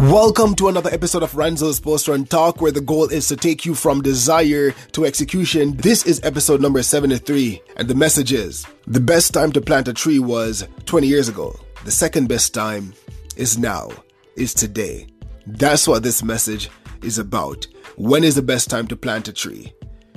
Welcome to another episode of Ranzo's Post Run Talk, where the goal is to take you from desire to execution. This is episode number 73, and the message is the best time to plant a tree was 20 years ago. The second best time is now, is today. That's what this message is about. When is the best time to plant a tree?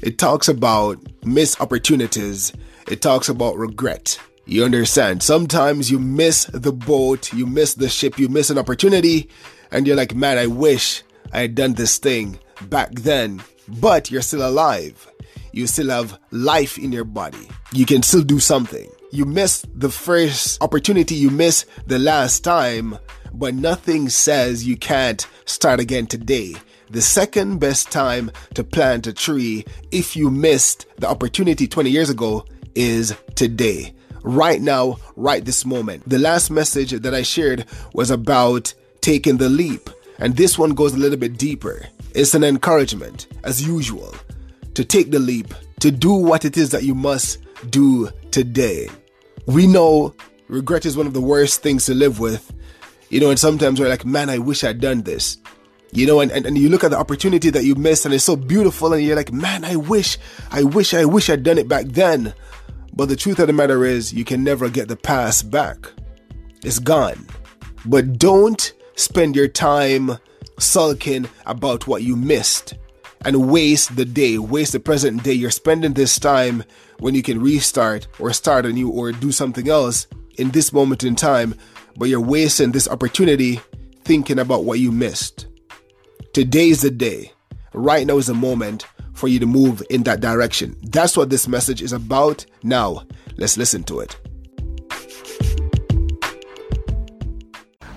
It talks about missed opportunities, it talks about regret. You understand? Sometimes you miss the boat, you miss the ship, you miss an opportunity, and you're like, man, I wish I had done this thing back then. But you're still alive. You still have life in your body. You can still do something. You miss the first opportunity, you miss the last time, but nothing says you can't start again today. The second best time to plant a tree if you missed the opportunity 20 years ago is today. Right now, right this moment. The last message that I shared was about taking the leap. And this one goes a little bit deeper. It's an encouragement, as usual, to take the leap, to do what it is that you must do today. We know regret is one of the worst things to live with. You know, and sometimes we're like, man, I wish I'd done this. You know, and, and, and you look at the opportunity that you missed and it's so beautiful, and you're like, man, I wish, I wish, I wish I'd done it back then. But the truth of the matter is, you can never get the past back. It's gone. But don't spend your time sulking about what you missed and waste the day, waste the present day. You're spending this time when you can restart or start anew or do something else in this moment in time, but you're wasting this opportunity thinking about what you missed. Today is the day. Right now is the moment for you to move in that direction. That's what this message is about. Now, let's listen to it.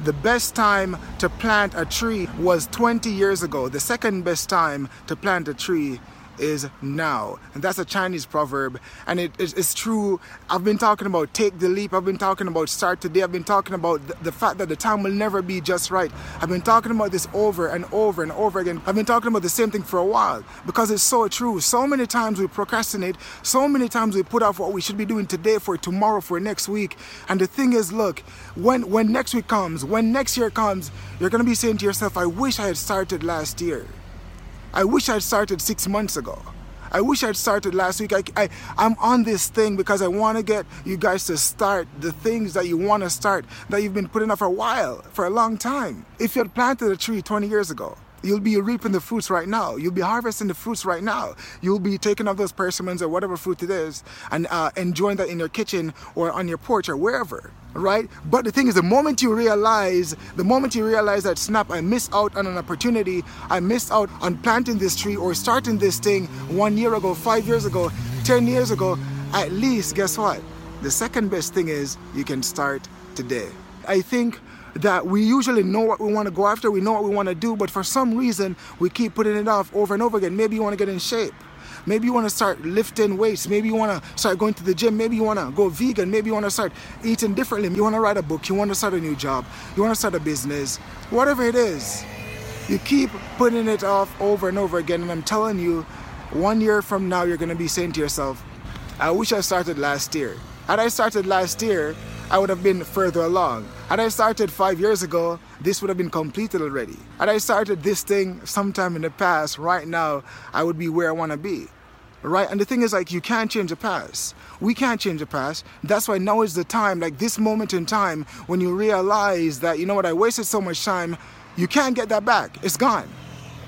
The best time to plant a tree was 20 years ago. The second best time to plant a tree is now. And that's a Chinese proverb. And it, it's, it's, true. I've been talking about take the leap. I've been talking about start today. I've been talking about the, the, fact that the time will never be just right. I've been talking about this over and over and over again. I've been talking about the same thing for a while because it's so true. So many times we procrastinate. So many times we put off what we should be doing today for tomorrow, for next week. And the thing is, look, when, when next week comes, when next year comes, you're going to be saying to yourself, I wish I had started last year. I wish I'd started six months ago. I wish I'd started last week. I, I, I'm on this thing because I want to get you guys to start the things that you want to start that you've been putting off for a while, for a long time. If you had planted a tree 20 years ago, You'll be reaping the fruits right now. You'll be harvesting the fruits right now. You'll be taking off those persimmons or whatever fruit it is and uh, enjoying that in your kitchen or on your porch or wherever, right? But the thing is, the moment you realize, the moment you realize that, snap, I missed out on an opportunity, I missed out on planting this tree or starting this thing one year ago, five years ago, 10 years ago, at least, guess what? The second best thing is you can start today. I think that we usually know what we want to go after, we know what we want to do, but for some reason we keep putting it off over and over again. Maybe you want to get in shape. Maybe you want to start lifting weights. Maybe you want to start going to the gym. Maybe you want to go vegan. Maybe you want to start eating differently. You want to write a book. You want to start a new job. You want to start a business. Whatever it is, you keep putting it off over and over again. And I'm telling you, one year from now, you're going to be saying to yourself, I wish I started last year. Had I started last year, I would have been further along. Had I started five years ago, this would have been completed already. Had I started this thing sometime in the past, right now, I would be where I want to be. Right? And the thing is, like, you can't change the past. We can't change the past. That's why now is the time, like this moment in time, when you realize that, you know what, I wasted so much time, you can't get that back. It's gone.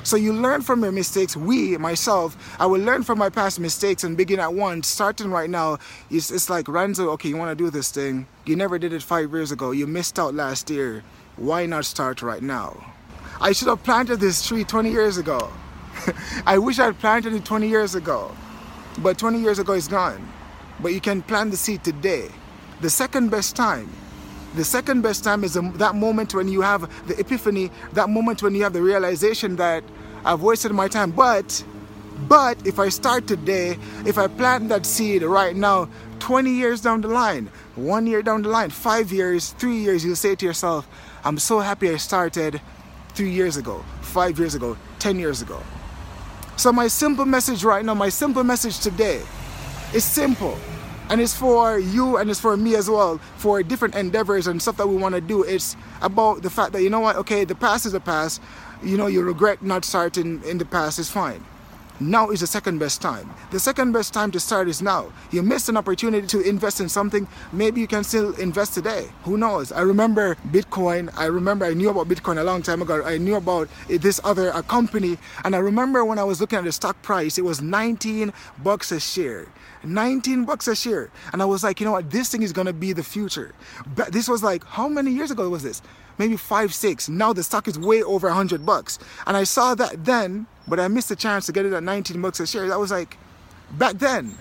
So you learn from your mistakes. We, myself, I will learn from my past mistakes and begin at once. Starting right now, it's, it's like Ranzo, okay, you want to do this thing. You never did it five years ago. You missed out last year. Why not start right now? I should have planted this tree 20 years ago. I wish I had planted it 20 years ago. But 20 years ago is gone. But you can plant the seed today. The second best time the second best time is that moment when you have the epiphany, that moment when you have the realization that I've wasted my time. But, but if I start today, if I plant that seed right now, 20 years down the line, one year down the line, five years, three years, you'll say to yourself, I'm so happy I started three years ago, five years ago, 10 years ago. So, my simple message right now, my simple message today is simple. And it's for you and it's for me as well for different endeavors and stuff that we want to do. It's about the fact that you know what okay the past is the past. You know you regret not starting in the past is fine now is the second best time. The second best time to start is now. You missed an opportunity to invest in something, maybe you can still invest today. Who knows? I remember Bitcoin. I remember I knew about Bitcoin a long time ago. I knew about eh, this other a company, and I remember when I was looking at the stock price, it was 19 bucks a share. 19 bucks a share. And I was like, you know what? This thing is going to be the future. But this was like, how many years ago was this? Maybe five, six. Now the stock is way over 100 bucks. And I saw that then, but I missed the chance to get it at 19 bucks a share. That was like back then.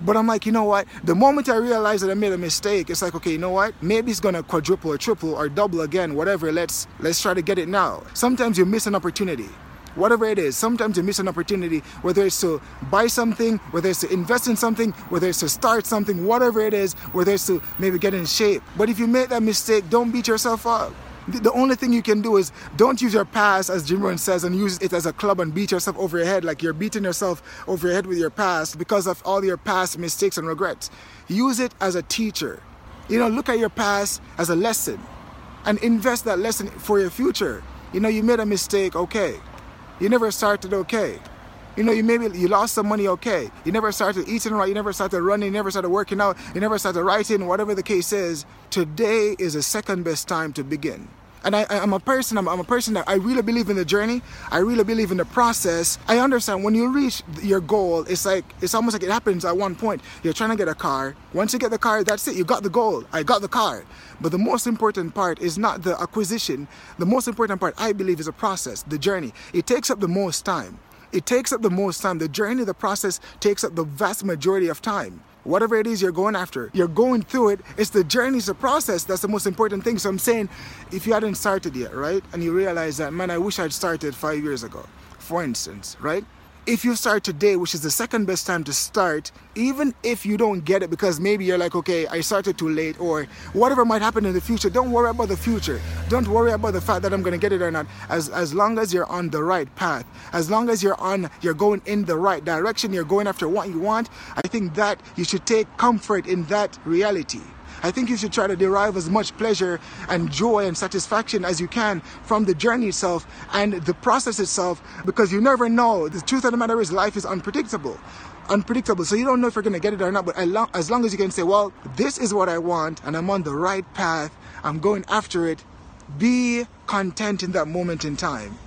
But I'm like, you know what? The moment I realized that I made a mistake, it's like, okay, you know what? Maybe it's gonna quadruple or triple or double again, whatever. Let's let's try to get it now. Sometimes you miss an opportunity whatever it is. Sometimes you miss an opportunity, whether it's to buy something, whether it's to invest in something, whether it's to start something, whatever it is, whether it's to maybe get in shape. But if you make that mistake, don't beat yourself up. The only thing you can do is don't use your past, as Jim Rohn says, and use it as a club and beat yourself over your head like you're beating yourself over your head with your past because of all your past mistakes and regrets. Use it as a teacher. You know, look at your past as a lesson and invest that lesson for your future. You know, you made a mistake, okay. You never started okay. You know, you maybe you lost some money, okay. You never started eating right, you never started running, you never started working out, you never started writing, whatever the case is. Today is the second best time to begin. And I, am a person, I'm, I'm, a person that I really believe in the journey. I really believe in the process. I understand when you reach your goal, it's like, it's almost like it happens at one point. You're trying to get a car. Once you get the car, that's it. You got the goal. I got the car. But the most important part is not the acquisition. The most important part, I believe, is the process, the journey. It takes up the most time. It takes up the most time. The journey, the process takes up the vast majority of time whatever it is you're going after, you're going through it. It's the journey, it's the process that's the most important thing. So I'm saying, if you hadn't started yet, right, and you realize that, man, I wish I'd started five years ago, for instance, right? If you start today, which is the second best time to start, even if you don't get it because maybe you're like, okay, I started too late, or whatever might happen in the future, don't worry about the future. Don't worry about the fact that I'm gonna get it or not. As as long as you're on the right path, as long as you're on, you're going in the right direction, you're going after what you want. I think that you should take comfort in that reality. I think you should try to derive as much pleasure and joy and satisfaction as you can from the journey itself and the process itself because you never know. The truth of the matter is life is unpredictable. Unpredictable. So you don't know if you're going to get it or not. But as long as you can say, well, this is what I want and I'm on the right path, I'm going after it, be content in that moment in time.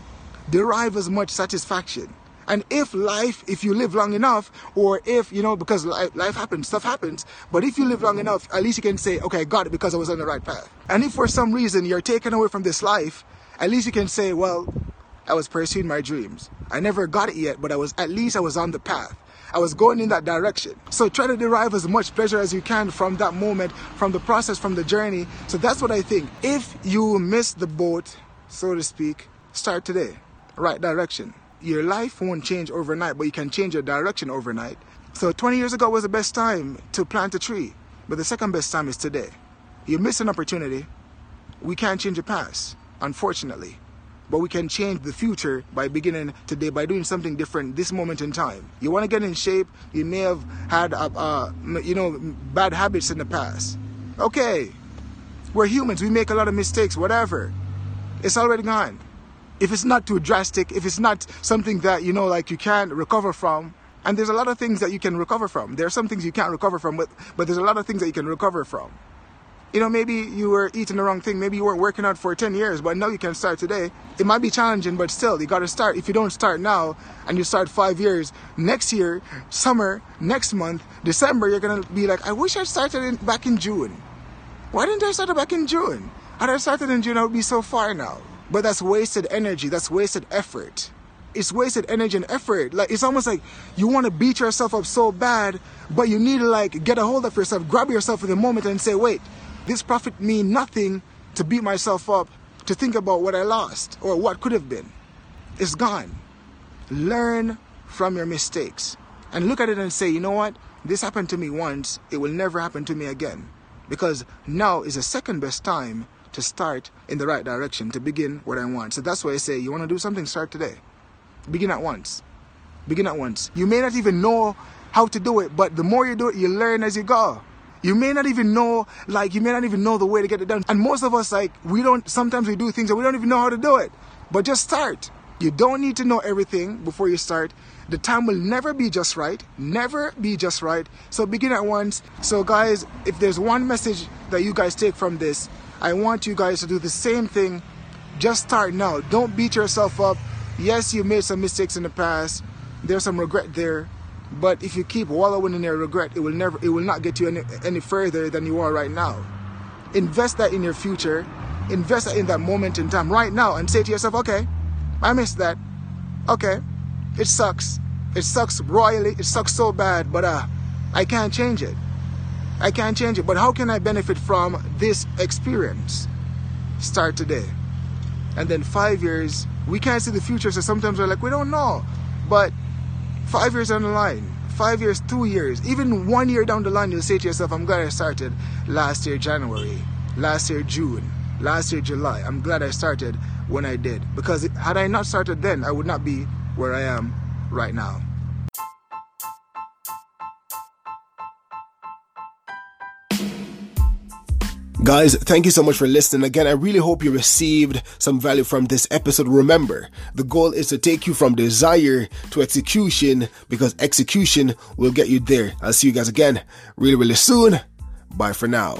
Derive as much satisfaction and if life, if you live long enough, or if, you know, because life, happens, stuff happens, but if you live long enough, at least you can say, okay, I got it because I was on the right path. And if for some reason you're taken away from this life, at least you can say, well, I was pursuing my dreams. I never got it yet, but I was, at least I was on the path. I was going in that direction. So try to derive as much pleasure as you can from that moment, from the process, from the journey. So that's what I think. If you miss the boat, so to speak, start today. Right direction your life won't change overnight, but you can change your direction overnight. So 20 years ago was the best time to plant a tree, but the second best time is today. You miss an opportunity. We can't change the past, unfortunately, but we can change the future by beginning today by doing something different this moment in time. You want to get in shape. You may have had, uh, uh, you know, bad habits in the past. Okay, we're humans. We make a lot of mistakes. Whatever. It's already gone if it's not too drastic, if it's not something that, you know, like you can't recover from, and there's a lot of things that you can recover from. There are some things you can't recover from, but, but there's a lot of things that you can recover from. You know, maybe you were eating the wrong thing. Maybe you weren't working out for 10 years, but now you can start today. It might be challenging, but still, you got to start. If you don't start now and you start five years, next year, summer, next month, December, you're going to be like, I wish I started in, back in June. Why didn't I start back in June? Had I started in June, I would be so far now. But that's wasted energy, that's wasted effort. It's wasted energy and effort. Like it's almost like you want to beat yourself up so bad, but you need to like get a hold of yourself, grab yourself in the moment and say, wait, this profit mean nothing to beat myself up, to think about what I lost or what could have been. It's gone. Learn from your mistakes and look at it and say, you know what? This happened to me once, it will never happen to me again. Because now is the second best time to start in the right direction, to begin what I want. So that's why I say, you want to do something, start today. Begin at once. Begin at once. You may not even know how to do it, but the more you do it, you learn as you go. You may not even know, like, you may not even know the way to get it done. And most of us, like, we don't, sometimes we do things and we don't even know how to do it. But just start. You don't need to know everything before you start. The time will never be just right. Never be just right. So begin at once. So, guys, if there's one message that you guys take from this, I want you guys to do the same thing. Just start now. Don't beat yourself up. Yes, you made some mistakes in the past. There's some regret there. But if you keep wallowing in your regret, it will never it will not get you any, any further than you are right now. Invest that in your future. Invest that in that moment in time right now and say to yourself, okay, I missed that. Okay. It sucks. It sucks royally. It sucks so bad, but uh I can't change it. I can't change it. But how can I benefit from this experience? Start today. And then five years, we can't see the future, so sometimes we're like, we don't know. But Five years down the line, five years, two years, even one year down the line, you'll say to yourself, I'm glad I started last year, January, last year, June, last year, July. I'm glad I started when I did. Because had I not started then, I would not be where I am right now. Guys, thank you so much for listening. Again, I really hope you received some value from this episode. Remember, the goal is to take you from desire to execution because execution will get you there. I'll see you guys again really, really soon. Bye for now.